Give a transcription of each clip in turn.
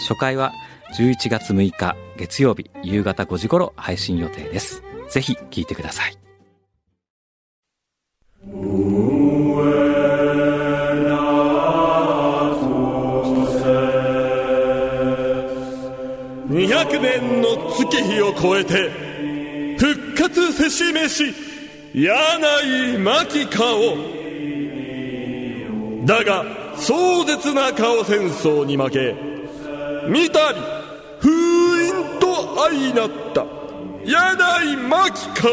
初回は11月6日月曜日夕方5時頃配信予定です。ぜひ聞いてください。200年の月日を超えて復活せしめし柳井真紀顔だが壮絶な顔戦争に負け見たり封印と相なった。柳井真紀顔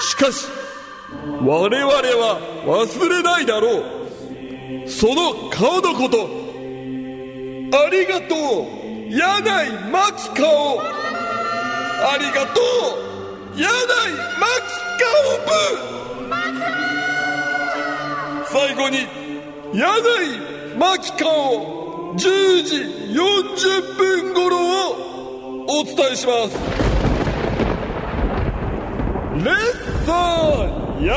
しかし我々は忘れないだろう。その顔のこと。ありがとう。柳井真紀顔ありがとう。柳井真紀顔部。最後に柳井真紀顔10時40分頃をお伝えしますレッサーや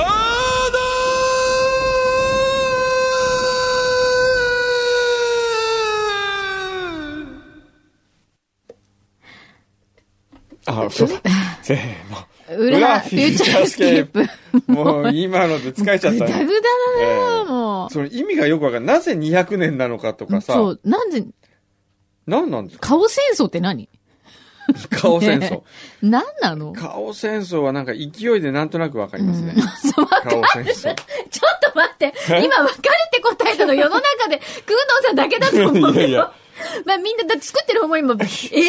あ、そうだ。せーの。裏フューチャースケープ。もう今ので疲れちゃったね。ぐだぐだだな、ええもその意味がよくわかんない。なぜ200年なのかとう。かさ。そう、なんで、何なんですか？顔戦争って何？顔戦争。何なの？顔戦争はなんか勢いでなんとなくわかりますね。そう、わか顔戦争。ちょっと待って。今、別れて答えたの世の中で、工藤さんだけだと思うよ。いやいやまあみんな、だ作ってる方も今、ええ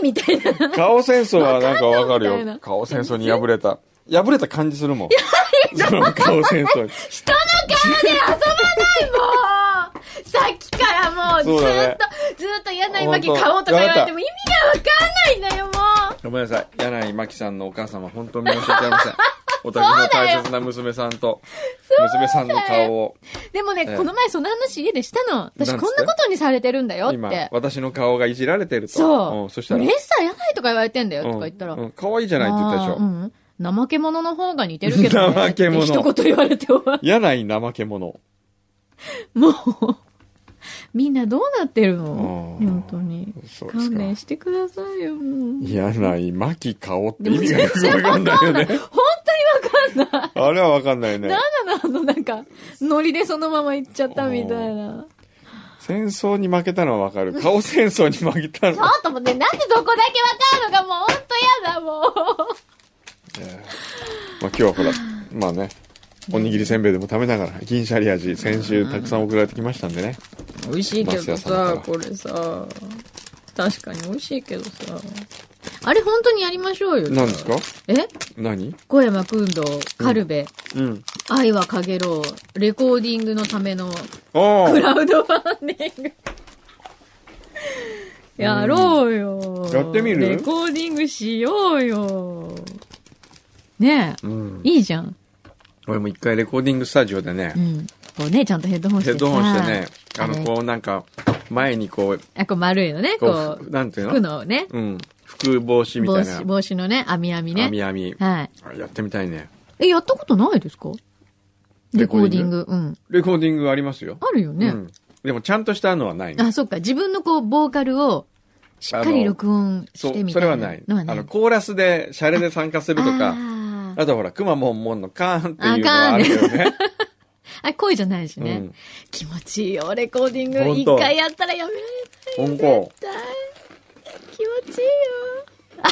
ー、みたいな。顔戦争はなんかわかるよ。顔戦争に敗れた。敗れた感じするもん。人の顔で遊ばないもんさっきからもう、ずーっと、ねずーっと柳井真紀顔とか言われても意味がわかんないんだよ、もう。ごめんなさい。柳井真紀さんのお母様、本当に申し訳ありません。お宅の大切な娘さんと、娘さんの顔を、でもね、ええこの前その話家でしたの。私こんなことにされてるんだよっ今て、。私の顔がいじられてると。そう。んそしたら。レッサーやないとか言われてんだよとか言ったら。うんうん可愛いじゃないって言ったでしょ。うん。怠け者の方が似てるけど、ね。怠け者一言言われて終わる。柳井怠け者。もう、みんなどうなってるの？うん本当に。勘弁。してくださいよ、もう。柳井真紀顔って意味がよくわかんないよね。本当にわかんない。あれはわかんないね。なんなのあの、なんか、ノリでそのまま行っちゃったみたいな。戦争に負けたのはわかる。顔戦争に負けたのちょっともうね、なんでそこだけわかるのかもうほんとやだ、もう。まあ今日はほら、まあね、おにぎりせんべいでも食べながら、銀シャリ味、先週たくさん送られてきましたんでね。美味しいけどさこれさ、確かに美味しいけどさ。あれ本当にやりましょうよ。何ですか？え？何？小山くんど、カルベ、うん。愛はかげろう、レコーディングのためのあクラウドファンディング。やろうよ。やってみる？レコーディングしようよ。ねあ。うんえ、。いいじゃん。俺も一回レコーディングスタジオでねう、ん。こうね、ちゃんとヘッドホンしてさヘッドホンしてね、あの、れこうなんか、前にこう、あ、こう丸いのね、ここう、なんていうう、服ののね、うん。服帽子みたいな帽子、。帽子のね、網網ね。網網。はい。あやってみたいね。え、やったことないですか？レレコーディング？グ。うん。レコーディングありますよ。あるよね。うん。でもちゃんとしたのはないね。あ、そっか。自分のこう、ボーカルを、しっかり録音してみたいなそれはない。のはない。あの、コーラスで、シャレで参加するとか、あとほら、くまモンモンのカーンっていうのはあるよね。あ、声 じゃないしね。うん気持ちいいよ、レコーディング。一回やったらやめられない。ほんと絶対。気持ちいいよ。あ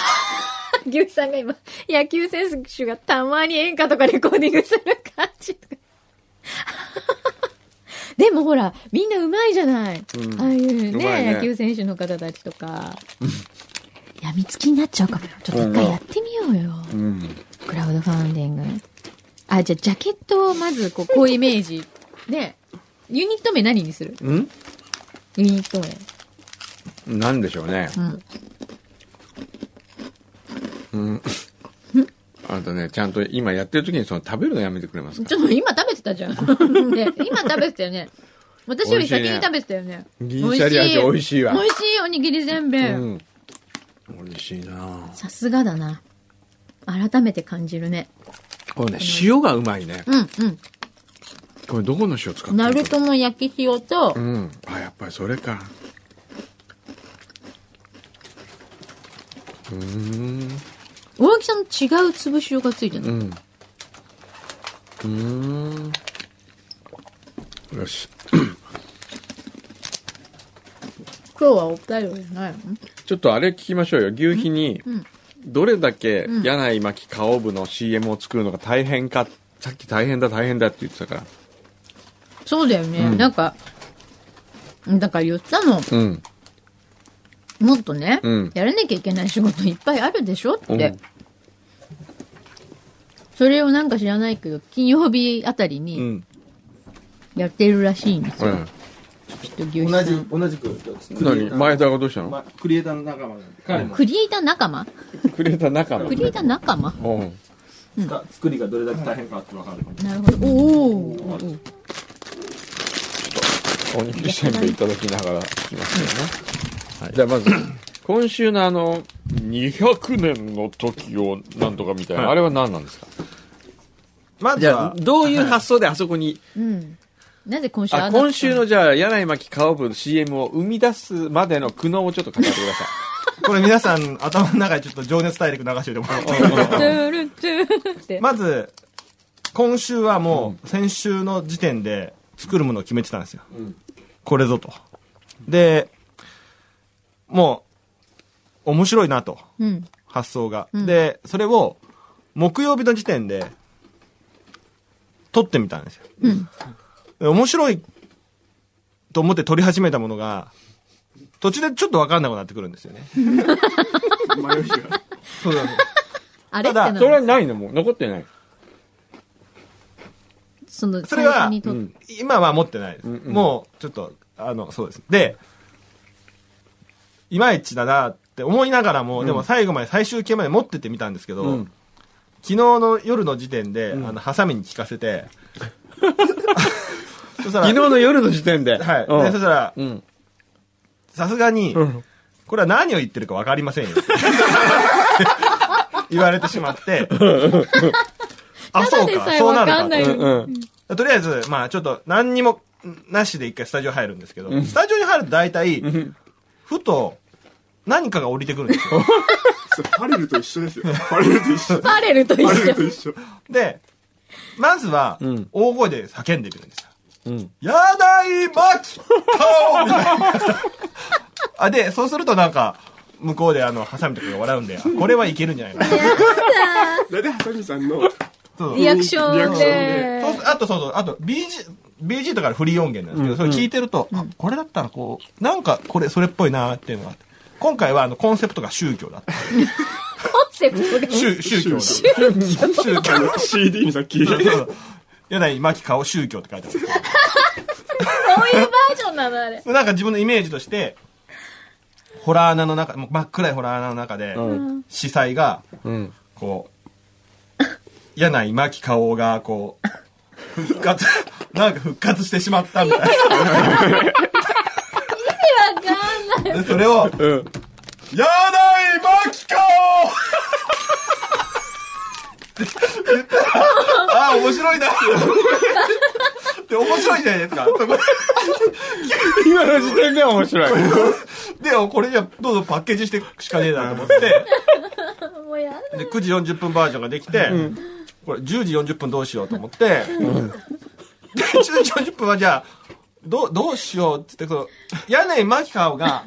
牛さんが今、野球選手がたまに演歌とかレコーディングする感じとか。でもほら、みんな上手いじゃない。うんああいうねね野球選手の方たちとか。やみつきになっちゃうかもよ。ちょっと一回やってみようよ。うん。クラウドファンディング。あ、じゃあ、ジャケットをまず、こう、こういうイメージ。で、ユニット名何にする？うん？ユニット名。なんでしょうね。うん。あとね、ちゃんと今やってる時にその食べるのやめてくれますか？ちょっと今食べてたじゃん。ね、今食べてたよね。私より先に食べてたよね。銀シャリ味美味しいわ美味しいおにぎりせんべい。うん。美味しいなさすがだな。改めて感じるね。これね、塩がうまいね。うんうん。これどこの塩使ってるナルトの焼き塩とう、ん。あ、やっぱりそれか。うーん。大きさの違う粒塩がついてるの？うん。うーん。よし。今日はお便りじゃないの？ちょっとあれ聞きましょうよ。牛皮にん、どれだけ柳井真紀顔部の CM を作るのが大変か、さっき大変だ大変だって言ってたから。そうだよね。うんなんか、だから言ったの。うん。もっとね、うんやらなきゃいけない仕事いっぱいあるでしょって。うんそれをなんか知らないけど、金曜日あたりうにん。やってるらしいんですよ。うん。きっと牛同じ同じく、何？前田がどうしたの？まクリエイターの仲間なんで、彼もクリエイター仲間？くれた中のク。リエイター仲間？うん。作りがどれだけ大変かってわかるかも。なるほど。おお。おにぎりせんべいいただきながら聞きますよね。はい。じゃあまず、今週のあの、200年の時をなんとかみたいな、はいあれは何なんですかまずじゃあは、、どういう発想であそこに、うん。なぜ今週あ、今週のじゃあ、柳井真紀顔部の CM を生み出すまでの苦悩をちょっと語ってくださ これ皆さん頭の中でちょっと情熱大陸流しておいてもらって。まず、今週はもう、先週の時点で作るものを決めてたんですよ。これぞと。で、もう、面白いなと、うん。発想が。んで、それを、木曜日の時点で、撮ってみたんですよ。面白いと思って撮り始めたものが、途中でちょっと分かんなくなってくるんですよね。迷いが。そうだね。あれ？ってただない。それはないの？もう残ってない。その、それは最初にとっうん今は持ってないです。うんうんもう、ちょっと、あの、そうです。で、いまいちだなって思いながらも、でも最後まで最終形まで持ってってみたんですけど、うん昨日の夜の時点で、んあの、ハサミに聞かせて、そしたら、昨日の夜の時点で。はい。うんで、そしたら、うん。さすがに、うんこれは何を言ってるか分かりませんよ。言われてしまって、あ、そうか、ただでさえそうなるかと分かんないうんうん。とりあえず、まあちょっと何にもなしで一回スタジオ入るんですけど、スタジオに入ると大体、ふと何かが降りてくるんですよ。ファレルと一緒ですよ。ファレルと一緒。パレルと一ファレルと緒。一緒。で、まずはうん、大声で叫んでみるんですよ。うん。やだいまき顔みたいな。あ、で、そうするとなんか、向こうであの、ハサミとかが笑うんで、あこれはいけるんじゃないかな。大体、ハサミさんの、そうリアクションリアクションで。そうすあとそうそう、あと BG、BG とかのフリー音源なんですけど、それ聞いてると、あ、これだったらこう、なんかこれ、それっぽいなっていうのがあって。今回はあの、コンセプトが宗教だった。コンセプトが。宗宗教だ。宗教。あ の、CD にさっき、そうそう柳井真紀顔宗教って書いてあるそういうバージョンなのあれ。なんか自分のイメージとして、ホラー穴の中、もう真っ暗いホラー穴の中で、ん司祭が、うん。こう、柳井真紀顔が、こう、復活、なんか復活してしまったみたいな。わかんない。で、それを、うん。やだいマキコああ、面白いな。で、面白いじゃないですか。そ こ今の時点では面白い。で、これじゃどうぞパッケージしていくしかねえなと思って、もうやだ。で、9時40分バージョンができて、これ10時40分どうしようと思って、で、10時40分はじゃあ、どう、どうしようって言って、その、柳井真紀顔が、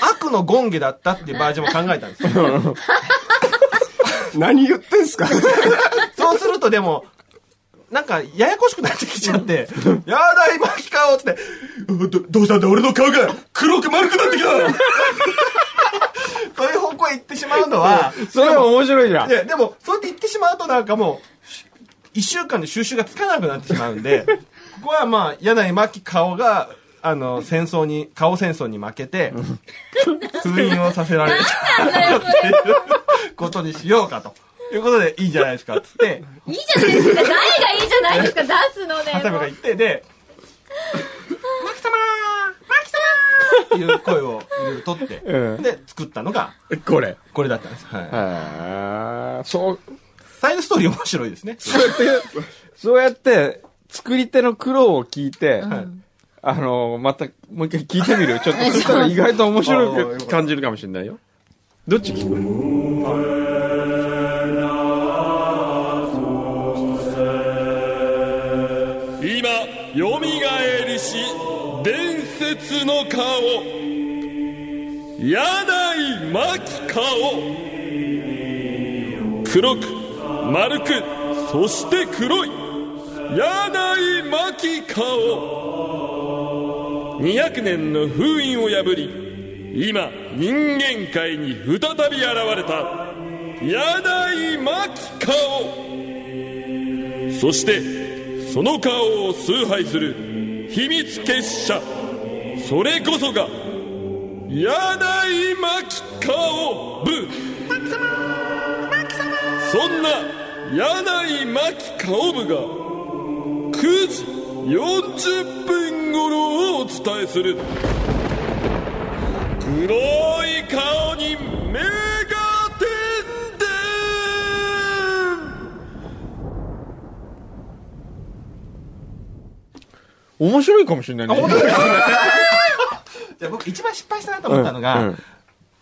悪のゴンゲだったっていうバージョンも考えたんですよ。何言ってんすか？そうするとでも、なんか、ややこしくなってきちゃって、やだ、今聞かおうってど、どうしたんだ俺の顔が黒く丸くなってきたそういう方向へ行ってしまうのは、それは面白いじゃん。いや、でも、そうやって言ってしまうとなんかもう、し一週間で収集がつかなくなってしまうんで、ここはまあ、柳井真紀顔があの、戦争に、顔戦争に負けて、封印をさせられたっていうことにしようかと。いうことで、いいじゃないですか、つって、いいじゃないですか。誰がいいじゃないですか、出すのね。ハサミが言って、で、マキ様マキ様っていう声をいろいろ取って、うんで、作ったのが、これ。これだったんです。はい。へーそう、サイドストーリー面白いですね。そうやって、そうやって、作り手の苦労を聞いて、はいあの、また、もう一回聞いてみる ちょっと、そしたら意外と面白く感じるかもしれないよ。どっち聞く？今よみがえりし伝説の顔。柳井真紀顔。黒く丸くそして黒い。柳井真紀顔200年の封印を破り今人間界に再び現れた柳井真紀顔そしてその顔を崇拝する秘密結社。それこそが柳井真紀顔部そんな柳井真紀顔部が9時40分伝えする。黒い顔に目が点々。面白いかもしれないね。じゃあ僕一番失敗したなと思ったのが、うんうん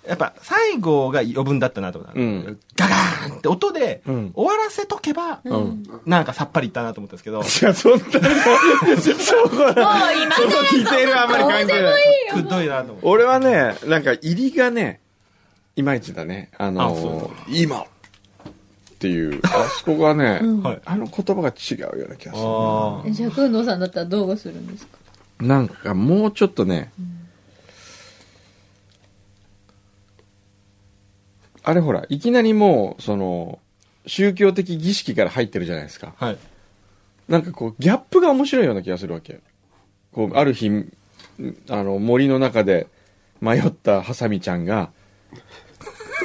やっぱ最後が余分だったなと思ったの、うん。ガガーンって音でん。終わらせとけば、うん。なんかさっぱりいったなと思ったんですけど、いや、そんな、そこもう今そこ聞いているあんまり関係ない。くどいなと思って。俺はね、なんか入りがね、いまいちだね。あのあそ今っていう、あそこがね、はい。あの言葉が違うような気がする。あじゃあ、くんのさんだったらどうするんですか？なんかもうちょっとね、あれほら、いきなりもう、その、宗教的儀式から入ってるじゃないですか。はい。なんかこう、ギャップが面白いような気がするわけよ。こう、ある日、んあの、森の中で迷ったハサミちゃんが、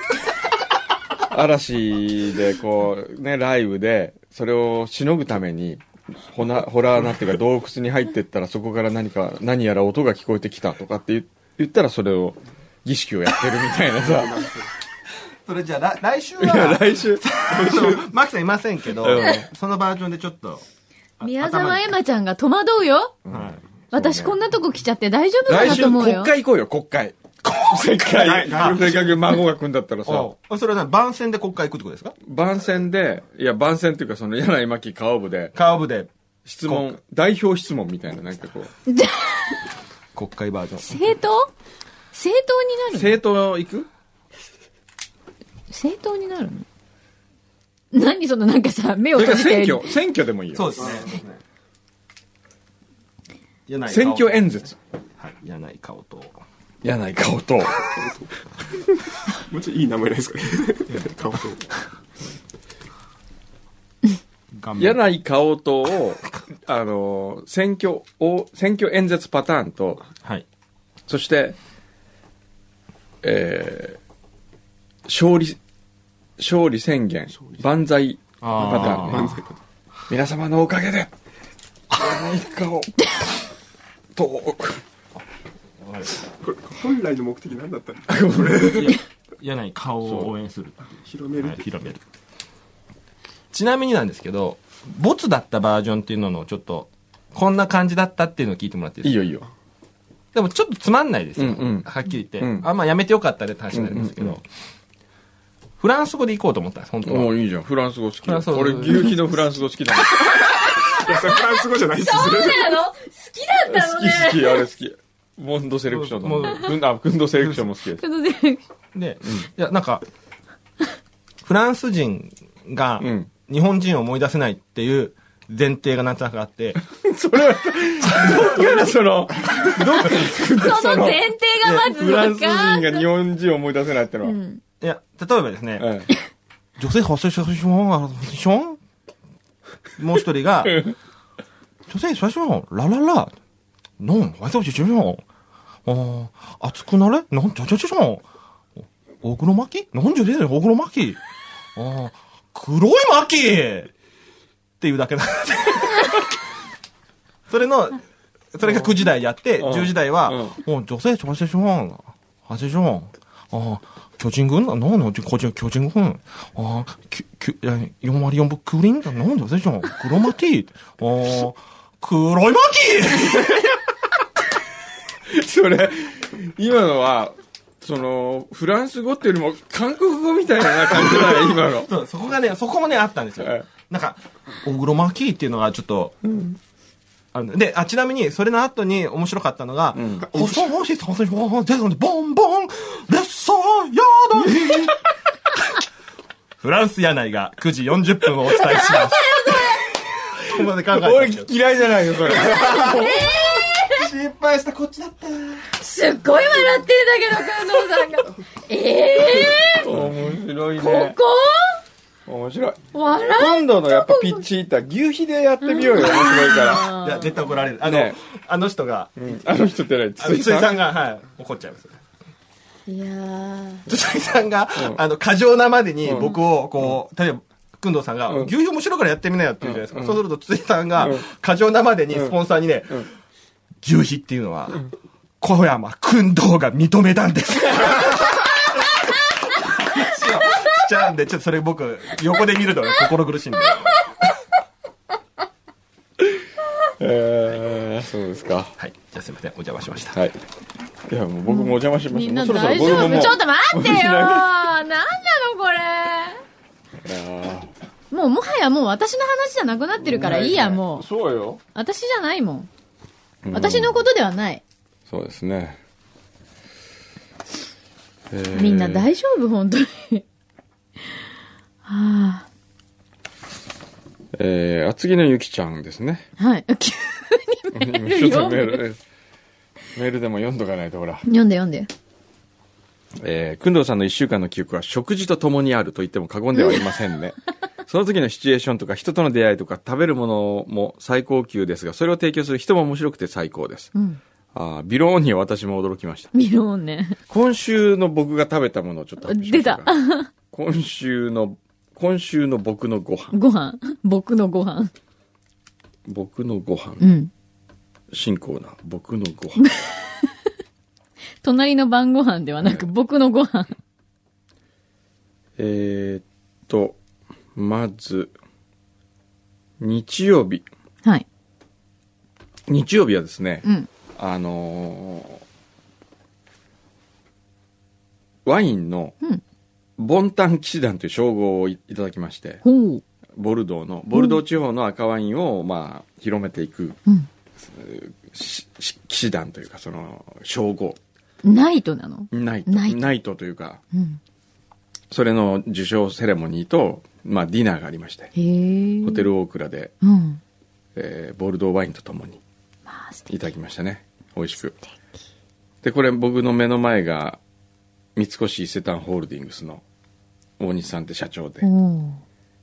嵐でこう、ね、ライブで、それをしのぐために、ホナホラーなっていうか洞窟に入ってったらそこから何か、何やら音が聞こえてきたとかって言言ったらそれを、儀式をやってるみたいなさ。それじゃあ来来週いや、は、来週。マキさんいませんけど、うんそのバージョンでちょっと、あ宮沢エマちゃんが戸惑うよ。はい。私こんなとこ来ちゃって大丈夫か来週、なと思うよ国。会行こうよ、国会。せっかく、せっかく孫が組んだったらさ。あそれはね番宣で国会行くってことですか？番宣で、いや、番宣っていうか、その、柳井真紀顔部で、カーブで質問、代表質問みたいな、なんかこう、国会バージョン。政党政党になるの？政党行く？政党になるの？何そのなんかさ、目を閉じて。か選挙、選挙でもいいよ。そうですね。選挙演説。はい。柳井顔と。柳井顔と、もうちょいい名前ないですかね。顔と。顔面柳井顔とを、あの、選挙を、選挙演説パターンと、はい。そして、えー、勝利、勝利宣言、万歳パターンね。皆様のおかげで、柳井顔と、これ、本来の目的何だったんだ柳井顔を応援する。はい広めるって。広める。ちなみになんですけど、ボツだったバージョンっていうののちょっと、こんな感じだったっていうのを聞いてもらっていいですか？いいよいいよ。でもちょっとつまんないですよ。うんうんはっきり言って。うんあ、まあやめてよかったねって話になるんですけど、うんうんフランス語で行こうと思ったんです、本当は。もういいじゃん。フランス語好きだ。フランス語俺、牛皮のフランス語好きだもん。いや、それフランス語じゃないですよ。それなの？好きだったの好き好き、あれ好き。モンドセレクションの。あ、くんどセレクションも好きです。で、いや、なんか、フランス人がうん日本人を思い出せないっていう前提がなんとなくあって、それは、どっからその、どっからその前提がまずフランス人が日本人を思い出せないってのは。うんいや、例えばですね、え女性発生者ション、ションもう一人が、女性最初のラララ、なん、わざわざじゃん。あー熱くなれ？なんちゃちゃちゃじゃん。大黒巻き？なんじゃねえよ、大黒巻き。あー黒い巻きっていうだけなんで。それの、それが9時台やって、10時台は、もう女性調子じゃん。あじゃん。あー巨人軍？なんなん巨人、巨人軍？ああ、ききえ4割4分クリーンだ？なんでじゃん。黒巻き？あー黒い巻き？それ、今のは、その、フランス語っていうよりも、韓国語みたいな感じだね、今の。そう、そこがね、そこもね、あったんですよはい。なんか、大黒巻きっていうのがちょっと、あので、あ、ちなみに、それの後に面白かったのが、おそろしさせボン、ゼロでボンボン、レッサーやだい。フランス柳が9時40分をお伝えします。ここまで考え俺嫌いじゃないよ、それ。失敗したこっちだった。すっごい笑ってるんだけど、くんどうさんが。ええ面白いー、こね。こ？面白い。笑今度のやっぱピッチヒッター、牛皮でやってみようよ、面白いから。いや、絶対怒られる。あの、ねあの人が、うん。あの人って何？あの筒井さん？が、はい、怒っちゃいます。ういやー。筒井さんが、うん。あの、過剰なまでに僕を、こう、例えば、くんどうさんが、うん。牛皮面白いからやってみなよって言うじゃないですか。うん。そうすると、筒井さんがうん、過剰なまでにスポンサーにね、ん。牛皮っていうのは、小山くんどうが認めたんです。しちゃうんで、ちょっとそれ僕、横で見るとね、心苦しいんで。えー、そうですか。はい。じゃあすいません、お邪魔しました。はい。いや、もう僕もお邪魔しました。みんな大丈夫？ちょっと待ってよ ーなんなのこれ。いやもうもはやもう私の話じゃなくなってるからいいや、もう。そうよ。私じゃないもん。うん私のことではない。そうですね。えーみんな大丈夫？本当に。はえー、厚木のゆきちゃんですね。あ。はい。急にメール読む。メール、メールでも読んどかないとほら。読んで読んで。えー、くんどうさんの一週間の記憶は食事と共にあると言っても過言ではありませんね。その時のシチュエーションとか人との出会いとか食べるものも最高級ですが、それを提供する人も面白くて最高です。うん。あービローンには私も驚きました。見るもんね。今週の僕が食べたものをちょっと出た。今週の、今週の僕のご飯。ご飯。僕のご飯。僕のご飯。うん。新コーナー、僕のご飯。隣の晩ご飯ではなく、僕のご飯。えーっと、まず、日曜日。はい。日曜日はですね、うん。あのーワインのうん、ボンタン騎士団という称号をいいただきまして。ボルドーの、ボルドー地方の赤ワインを、まあ、広めていく、うん。騎士団というか、その、称号。ナイトなの？ナイト。ナイトというか、うん。それの受賞セレモニーと、まあ、ディナーがありまして。ホテルオークラで、うん。えーボルドーワインとともに。いただきましたね。美味しく。で、これ僕の目の前が、三越伊勢丹ホールディングスの大西さんって社長で、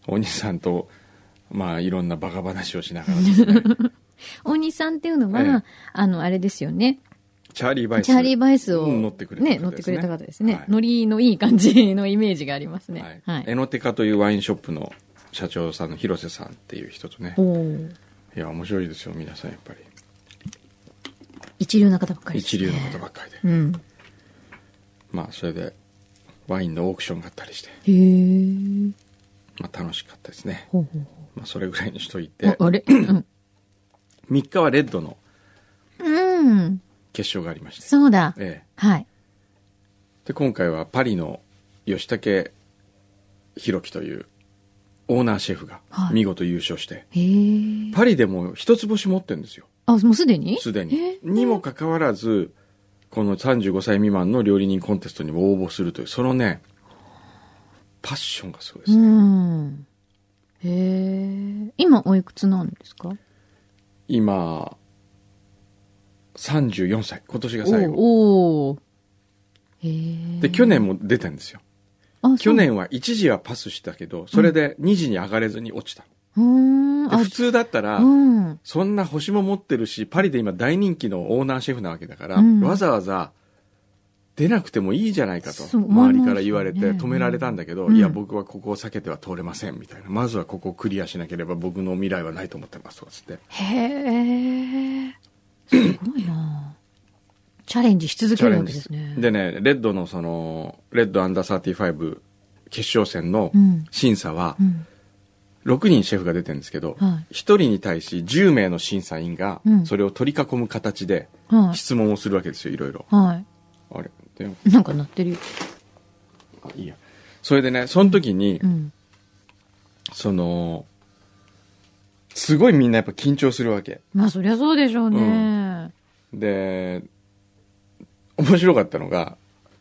大西さんと、まあ、いろんなバカ話をしながらですね、大西さんっていうのは、ええあの、あれですよね。チャーリー・バイス。チャーリー・バイスを、うん乗ってくれた方ですねね、乗ってくれた方ですね。はいノリのいい感じのイメージがありますね。ははいい。エノテカというワインショップの社長さんの広瀬さんっていう人とねいや面白いですよ皆さんやっぱり一流な方ばっかりです、一流の方ばっかりで、うん。まあそれでワインのオークションがあったりして、へえ。まあ、楽しかったですね、ほうほうまあ、それぐらいにしといて。ああれ？うん。3日はレッドのうん。決勝がありまして、そうだ。ええ、はい。で今回はパリの吉武弘樹というオーナーシェフがはい見事優勝して、へえ。パリでも一つ星持ってるんですよあ、もうすでに？すでへにえ。にもかかわらずこの35歳未満の料理人コンテストにも応募するというそのねパッションがすごいでうすね、ん。へえ。今おいくつなんですか？今34歳今年が最後おおー。へえ。で去年も出たんですよ去。年は1時はパスしたけどそれで2時に上がれずに落ちた、うーん。普通だったら、うん。そんな星も持ってるし、パリで今大人気のオーナーシェフなわけだから、うんわざわざ出なくてもいいじゃないかと、周りから言われて止められたんだけど、うんいや、僕はここを避けては通れません、みたいな。まずはここをクリアしなければ僕の未来はないと思ってます、とかつって。へえ。すごいな チャレンジし続けるわけですね。でね、レッドのその、レッドアンダー35決勝戦のうん審査はう、ん。6人シェフが出てるんですけど、は1人に対し10名の審査員がうん、それを取り囲む形では質問をするわけですよ、いろいろ。い。はあれ？で。なんか鳴ってるよ。あいいや。それでね、その時にう、ん。その、すごいみんなやっぱ緊張するわけ。まあ、そりゃそうでしょうね。で、面白かったのが、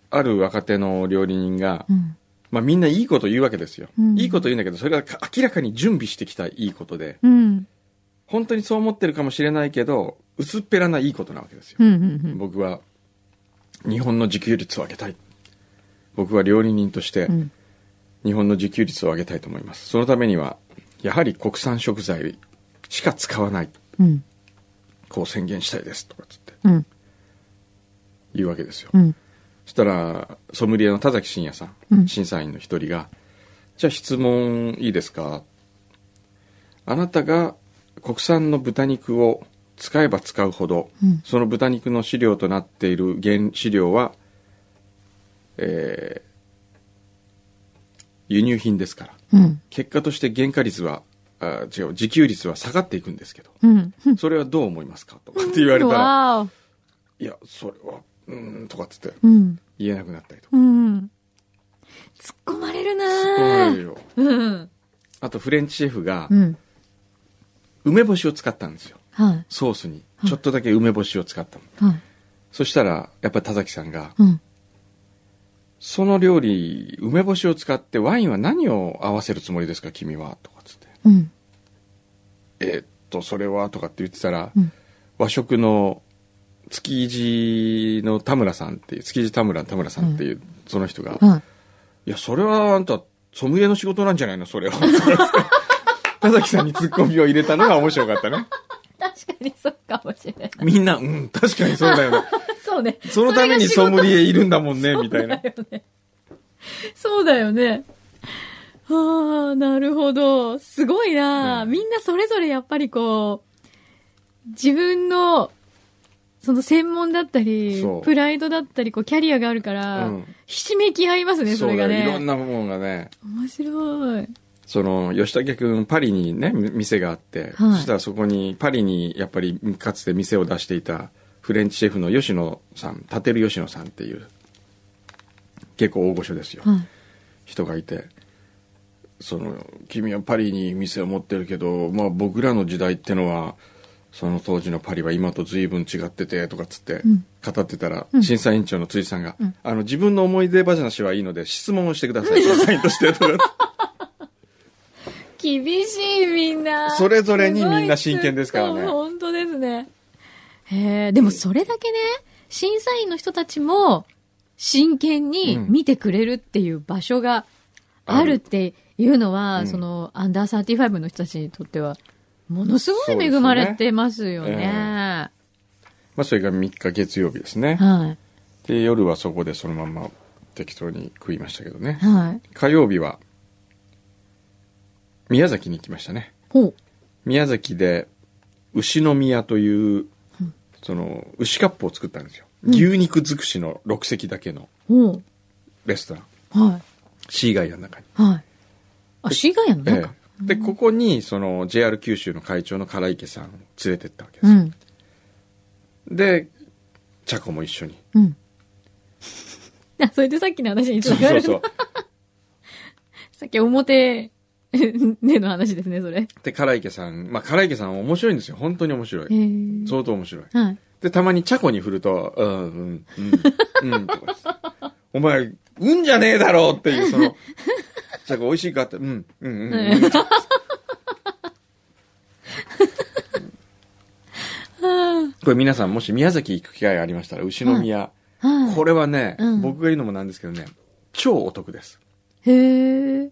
ある若手の料理人が、うん。まあみんないいこと言うわけですよ。うんいいこと言うんだけど、それはか明らかに準備してきたいいことで、うん。本当にそう思ってるかもしれないけど、薄っぺらないいことなわけですよ。うん。うん。僕は、日本の自給率を上げたい。僕は料理人としてう、ん。日本の自給率を上げたいと思います。そのためには、やはり国産食材しか使わない。うん。こう宣言したいです。とかつってうん。言うわけですよ。うん。そしたら、ソムリエの田崎真也さん、うん審査員の一人が、じゃあ質問いいですかあなたが国産の豚肉を使えば使うほど、うんその豚肉の飼料となっている原飼料は、えー輸入品ですから。うん。結果として原価率は、あ違う、自給率は下がっていくんですけど、うん。それはどう思いますか？とかって言われたら、いや、それは、うーん、とかっつってうん。言えなくなったりとか。うん。突っ込まれるなそうようん。あとフレンチシェフがうん。梅干しを使ったんですよ。はい。ソースに。ちょっとだけ梅干しを使ったの。はい。そしたら、やっぱり田崎さんが、うん。その料理、梅干しを使ってワインは何を合わせるつもりですか、君は？とかっつって。うん。えーっと、それは？とかって言ってたら、うん和食の築地の田村さんっていう、築地田村田村さんっていう、その人が、はい。いや、それはあんた、ソムリエの仕事なんじゃないのそれは。田崎さんにツッコミを入れたのが面白かったね。確かにそうかもしれない。みんな、うん、確かにそうだよね。そうね。そのためにソムリエいるんだもんね、みたいな。そうだよね。はあ、なるほど。すごいな、うんみんなそれぞれやっぱりこう、自分の、その専門だったりプライドだったり、こう、キャリアがあるから、うんひしめき合いますね、それがね。いろんなものがね、面白い。その、吉武君、パリにね、み店があって、はいそしたらそこに、パリにやっぱりかつて店を出していたフレンチシェフの吉野さん、立る吉野さんっていう、結構大御所ですよ。はい。人がいて、その、君はパリに店を持ってるけど、まあ僕らの時代ってのは、その当時のパリは今と随分違ってて、とかっつってん、語ってたら、ん。審査委員長の辻さんが、ん。あの、自分の思い出話はいいので、質問をしてください、審査員と。して、とか。厳しいみんな。それぞれにみんな真剣ですからね。本当ですね。へえ、でもそれだけね、審査員の人たちも真剣に見てくれるっていう場所があるっていうのは、うんそのアンダー35の人たちにとっては、ものすごい恵まれてますよね。えまあそれが3日月曜日ですね。はい。で、夜はそこでそのまま適当に食いましたけどね。はい。火曜日は、宮崎に行きましたね。ほう。宮崎で牛の宮という、その牛カップを作ったんですよ、牛肉尽くしの6席だけの。レストランはい。シーガイアの中に、はい。あ、シーガイアの中、ええでここにその JR 九州の会長の唐池さんを連れてったわけですよ、うん。で茶子も一緒にうん。あ、それでさっきの話につそうながる。そうそう さっき表 での話ですね、それ。へで唐池さんまあ唐池さん面白いんですよ本当に面白いえ。相当面白いはい。でたまに茶子に振ると「うんうんうんうん」とかお前うんじゃねえだろ」っていうその茶子美味しいかって「うんうんうんうん」これ皆さんもし宮崎行く機会がありましたら牛の宮、はい。これはね、うん僕が言うのもなんですけどね超お得ですへえ。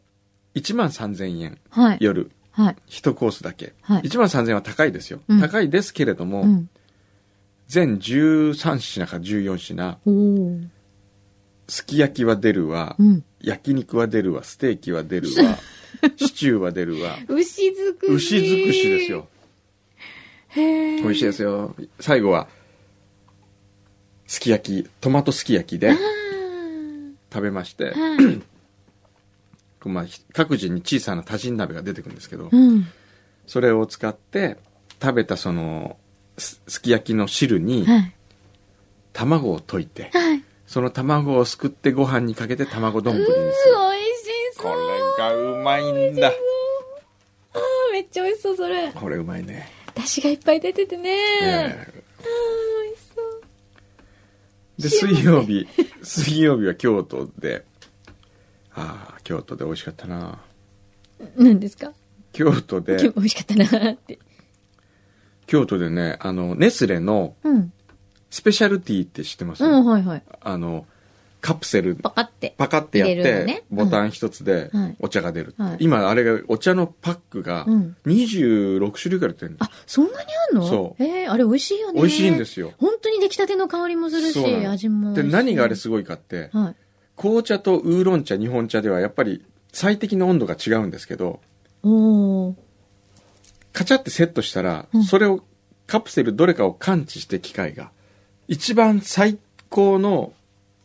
1万3000円はい。夜はい。1コースだけ。はい1万3000円は高いですよ。うん高いですけれども、うん。全13品か14品。すき焼きは出るわ、うん。焼肉は出るわ、ステーキは出るわ、シチューは出るわ、牛尽くし。牛尽くしです。よ。へえ。美味しいですよ。最後は、すき焼き、トマトすき焼きで食べまして、まあ、各自に小さな多人鍋が出てくるんですけど、うん。それを使って食べたそのすすき焼きの汁にはい。卵を溶いてはい。その卵をすくってご飯にかけて卵丼にする美味しそう。これがうまいんだあーめっちゃ美味しそう、それ。これうまいね出汁がいっぱい出ててね。ねあー美味しそう。で水曜日 水曜日は京都でああ京都で美味しかったな何ですか？京都で 美味しかったなーって。京都でねあのネスレのうん。スペシャルティーって知ってます、うん、はいはい。あのカプセルパカって。パカってやって、のね。ボタン一つではい。お茶が出るって、はい。今あれがお茶のパックがうん。26種類から出てるの、あ、そんなにあんの？そう。えー、あれ美味しいよね。美味しいんですよ。本当に出来たての香りもするし、味も美で。何があれすごいかってはい。紅茶とウーロン茶日本茶ではやっぱり最適の温度が違うんですけどおー。カチャってセットしたら、うん。それをカプセルどれかを感知して機械が一番最高の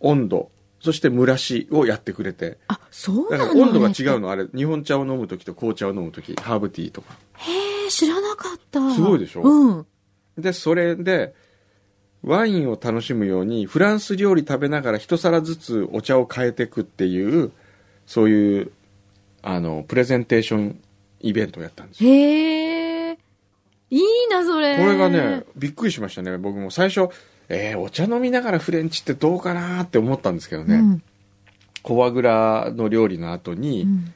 温度そして蒸らしをやってくれてあ、そうだなの？から温度が違うののあれ日本茶を飲む時と紅茶を飲む時ハーブティーとかへー、知らなかった。すごいでしょ？うん。でそれでワインを楽しむようにフランス料理食べながら一皿ずつお茶を変えていくっていうそういうあのプレゼンテーションイベントをやったんですよへー。いいな、それ。これがね、びっくりしましたね僕も最初えー、お茶飲みながらフレンチってどうかなって思ったんですけどね、うん。フォアグラの料理の後に、うん。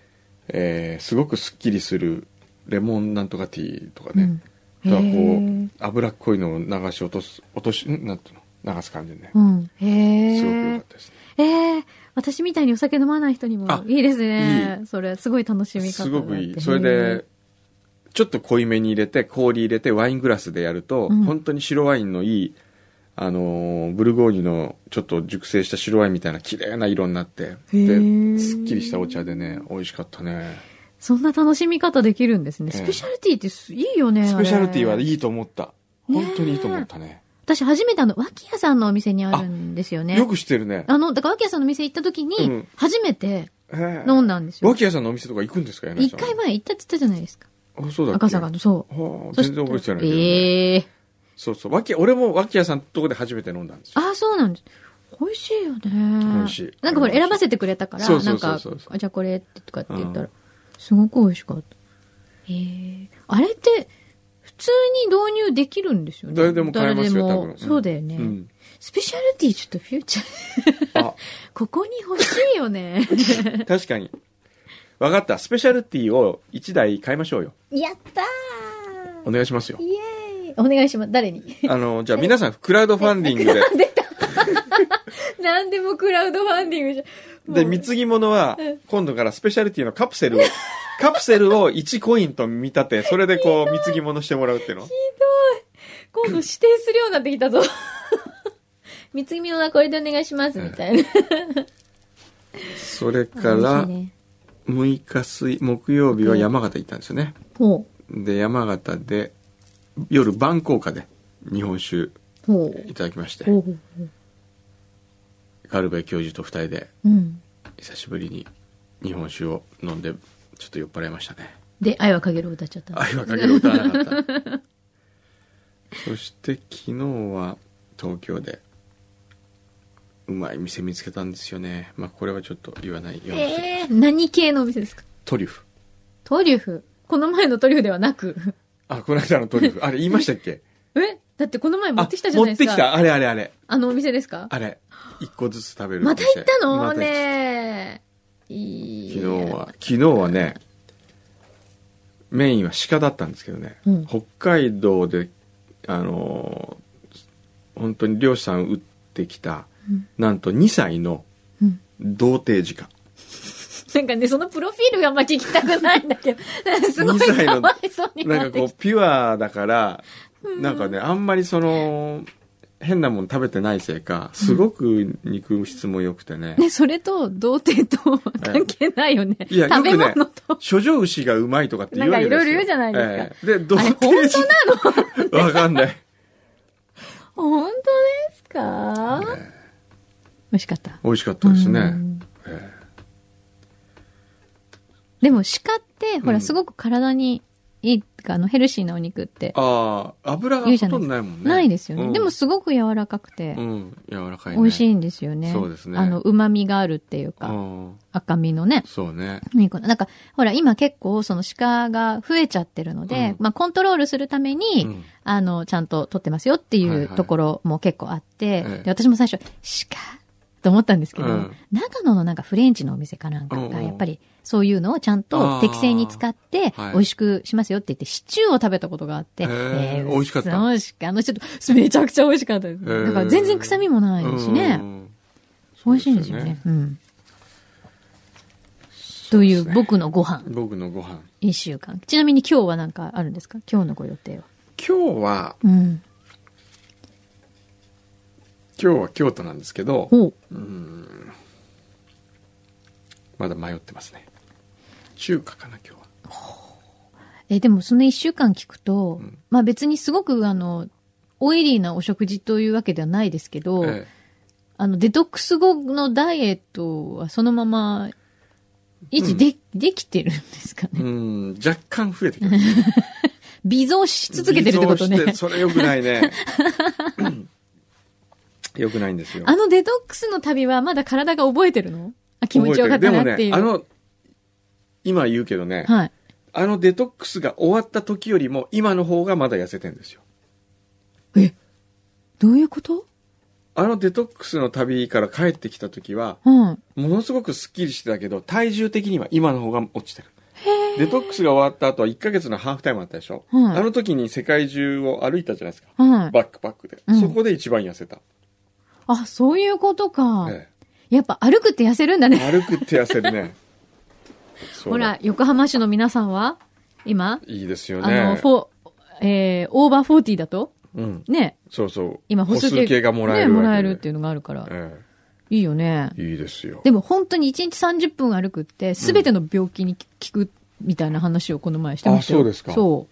えーすごくすっきりするレモンなんとかティーとかね、うんあとはこう脂っこいのを流し落とす落としんなんていうの流す感じでね、うん。へー。すごく良かったですねえー、私みたいにお酒飲まない人にもあいいですね。それ、すごい楽しみ方すごくいいそれでちょっと濃いめに入れて氷入れてワイングラスでやると、うん本当に白ワインのいいあのーブルゴーニュのちょっと熟成した白ワインみたいな綺麗な色になってー。ですっきりしたお茶でね美味しかったね。そんな楽しみ方できるんですね。ええ。スペシャルティーってすいいよね。スペシャルティーはいいと思った。本当にいいと思ったね。私初めてあの、脇屋さんのお店にあるんですよね。よく知ってるね。あの、だから脇屋さんのお店行った時うにん、初めて飲んだんですよ。脇屋さんのお店とか行くんですか柳一回前行ったって言ったじゃないですか。あそうだっけ？赤坂の、そう。全然覚えてないね。ええそうそう。脇俺も脇屋さんのとこで初めて飲んだんですよ。ああ、そうなんです。美味しいよね。美味しい。なんかほら、選ばせてくれたから、なんそうそう、あじゃあこれってとかって言ったら。うん、すごく美味しかった。へえ。あれって、普通に導入できるんですよね。誰でも買えますよ多分。うん。そうだよね。うん。スペシャルティーちょっとフューチャー。あ。ここに欲しいよね。確かに。分かった。スペシャルティーを1台買いましょうよ。やったお願いしますよ。ーイエーイお願いします。誰に？あのじゃあ皆さんクラウドファンディングで。出た。何でもクラウドファンディングじゃ。で貢ぎ物は今度からスペシャルティーのカプセルを カプセルを1コインと見立てそれでこう貢ぎ物してもらうっていうの。今度指定するようになってきたぞ。貢ぎ物はこれでお願いします、みたいな。それからしいね。6日水木曜日は山形行ったんですよね。ほで山形で夜晩効果で日本酒。いただきまして。カルベ教授と2人でうん。久しぶりに日本酒を飲んでちょっと酔っ払いましたねで、愛はかげるを歌っちゃった。愛はかける歌わなかったそして昨日は東京でうまい店見つけたんですよねまあこれはちょっと言わないようにえー、何系のお店ですか？トリュフトリュフ？この前のトリュフではなく。あこの間のトリュフ。あれ言いましたっけ？え？だってこの前持あってきたじゃないですか。持ってきた。あれあれあれ。あのお店ですか？あれ一個ずつ食べるまた行ったの？まねいい。昨日は昨日はねメインは鹿だったんですけどね、うん。北海道であのー本当に漁師さん撃ってきた、うん。なんと2歳のうん。童貞鹿なんかね、そのプロフィールがあんま聞きたくないんだけど、すごい2歳のかわいそうにななん。かこう、ピュアだから、なんかね、あんまりその、変なもの食べてないせいか、すごく肉質も良くてね。ね、それと、童貞と関係ないよね。いや、よ食べ物と。、諸女牛がうまいとかって言うわけですよ。なんかいろいろ言うじゃないですか。ええで、どあれ本当なの？わかんない。本当ですか？美味しかった。美味しかったですね。うんえでも鹿って、ほら、うんすごく体にいいってか、あの、ヘルシーなお肉ってああ、油がほとんどないもんね。ないですよね。うん。でもすごく柔らかくてう、ん、柔らかいね。美味しいんですよね。そうですね。あの、旨味があるっていうか、うん。赤身のね。そうね。肉なんか、ほら、今結構、その鹿が増えちゃってるので、うん。まあ、コントロールするために、うん。あの、ちゃんと取ってますよっていはいうはい。ところも結構あって、ええ。で私も最初、鹿？と思ったんですけど、うん。長野のなんかフレンチのお店かなんかが、うんうん。やっぱりそういうのをちゃんと適正に使って美味しくしますよって言って、シチューを食べたことがあって、へーー美味しかったそう鹿のちょっと、めちゃくちゃ美味しかったです。だから全然臭みもないしね。うん美味しいんですよね。うん。という僕のご飯、僕のご飯。一週間。ちなみに今日は何かあるんですか？今日のご予定は。今日は、うん。今日は京都なんですけど、ほう。まだ迷ってますね。中華かな、今日は。え、でもその一週間聞くと、んまあ別にすごくあの、オイリーなお食事というわけではないですけど、えあの、デトックス後のダイエットはそのまま、維持で、できてるんですかえね。うん、若干増えてきまし 微増した。続けてるってことね。それ良くないね。良くないんですよ。あのデトックスの旅はまだ体が覚えてるの？あ気持ちよかったなっていう。でもね、あの、今言うけどね、はい。あのデトックスが終わった時よりも今の方がまだ痩せてんですよ。どういうこと？あのデトックスの旅から帰ってきた時は、うん。ものすごくスッキリしてたけど、体重的には今の方が落ちてる。デトックスが終わった後は1ヶ月のハーフタイムあったでしょ、はいあの時に世界中を歩いたじゃないですか。はい。バックパックで。うんそこで一番痩せた。あ、そういうことか。えやっぱ歩くって痩せるんだえね。歩くって痩せるね。ほら、横浜市の皆さんは今、いいですよあの、ね。フォえー、オーバーフォーティーだと？うん。ね。そうそう。今歩数計がもらえるね。もらえるっていうのがあるから。えいいよね。えいいですよ。でも本当に1日30分歩くって、すべての病気に効くみたいな話をこの前してましたよ。あそうですかそ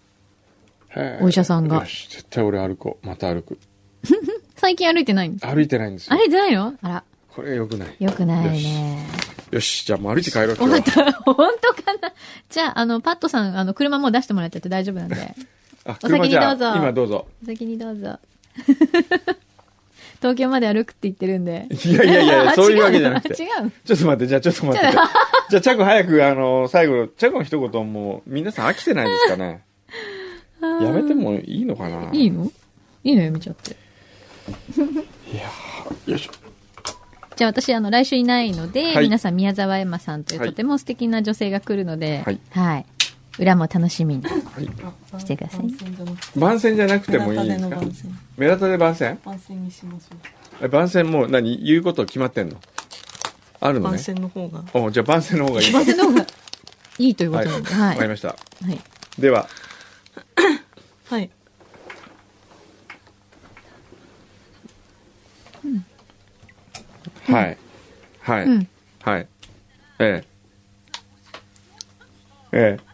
へえお医者さんがよし、絶対俺歩こう。また歩く。う。最近歩いてないんです歩いてないんですよ。歩いてないの？あら、これ良くない。よくないね。よし、じゃあもう歩いて帰ろう、今本日は。当 本当かな？じゃあ、あの、パットさん、あの、車もう出してもらっちゃって大丈夫なんで。あ、お先にどうぞ今どうぞ。お先にどうぞ。東京まで歩くって言ってるんで。いやいやいや、そういうわけじゃなくて。違うの？ちょっと待って、じゃあちょっと待って。じゃあ、チャコ早く、あの、最後、チャコの一言もう、皆さん飽きてないですかね？やめてもいいのかな？いいの？いいのやめちゃって。よいしょ。じゃあ私、あの、来週いないので、はい皆さん宮沢エマさんというはいとても素敵な女性が来るので、はいはい。裏も楽しみにはい。してください。番宣じゃなくてもいいですか？メラタで番宣？番宣にしましょう。え番宣もう何？言うこと決まってんの？あるの番ね。宣の方が。おじゃあ番宣の方がいい。番宣の方が いいというこはい。わとなんで、はい。かりました。はい。では、はい。はい。はい。うんはい。ええ。ええ。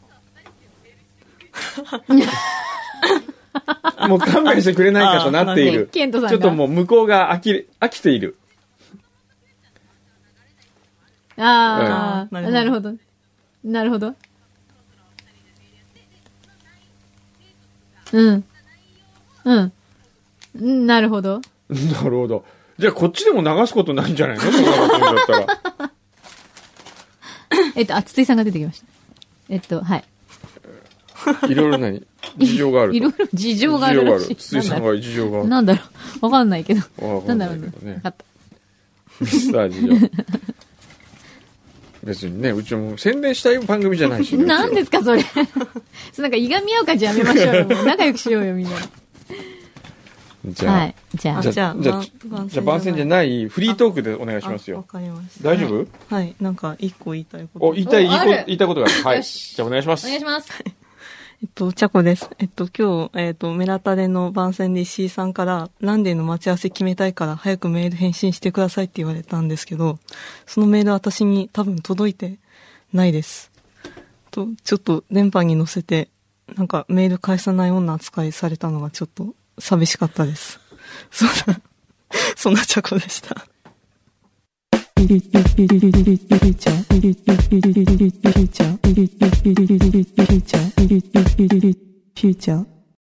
もう勘弁してくれないかとなっている。ちょっともう向こうが飽き、飽きている。ああ、うんなるほど。なるほど。うん。うん。うん、なるほど。なるほど。じゃあこっちでも流すことないんじゃないの？そんだったら。えっと、あつついさんが出てきました。えっと、はい。いろいろ何？事情があると。いろいろ事情があるらしい。筒井さんが事情がある。なんだろう。わかんないけど。わかんなんだろうねないけどね。わかった。ミスター事情。別にね、うちも宣伝したい番組じゃないし、ね。何ですか、それ。そうなんか、いがみ合う感じやめましょうよ。もう仲良くしようよ、みんな。じゃあ、はい。じゃああ、じゃあじゃあじゃあ番宣じゃないフリートークでお願いしますあわよ。かりました。大丈夫？はい。なんか、一個言いたいこと。お、言いたい、言いこ言いたいことがある。はい。じゃあお願いします。お願いします。えっと、チャコです。えっと、今日、えっと、メラタレの番宣で石井さんから、ランデーの待ち合わせ決めたいから、早くメール返信してくださいって言われたんですけど、そのメール私に多分届いてないです。と、ちょっと電波に乗せて、なんかメール返さないような扱いされたのがちょっと寂しかったです。そんな、そんなチャコでした。Future.